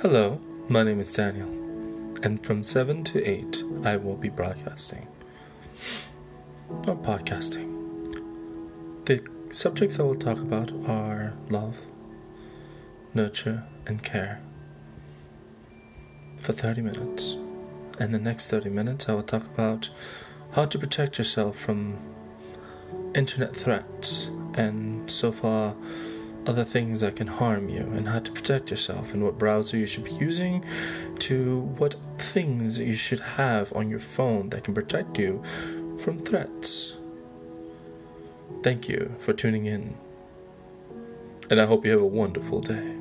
Hello, my name is Daniel, and from 7 to 8, I will be broadcasting or podcasting. The subjects I will talk about are love, nurture, and care for 30 minutes. And the next 30 minutes, I will talk about how to protect yourself from internet threats and so far other things that can harm you and how to protect yourself and what browser you should be using to what things you should have on your phone that can protect you from threats. Thank you for tuning in, and I hope you have a wonderful day.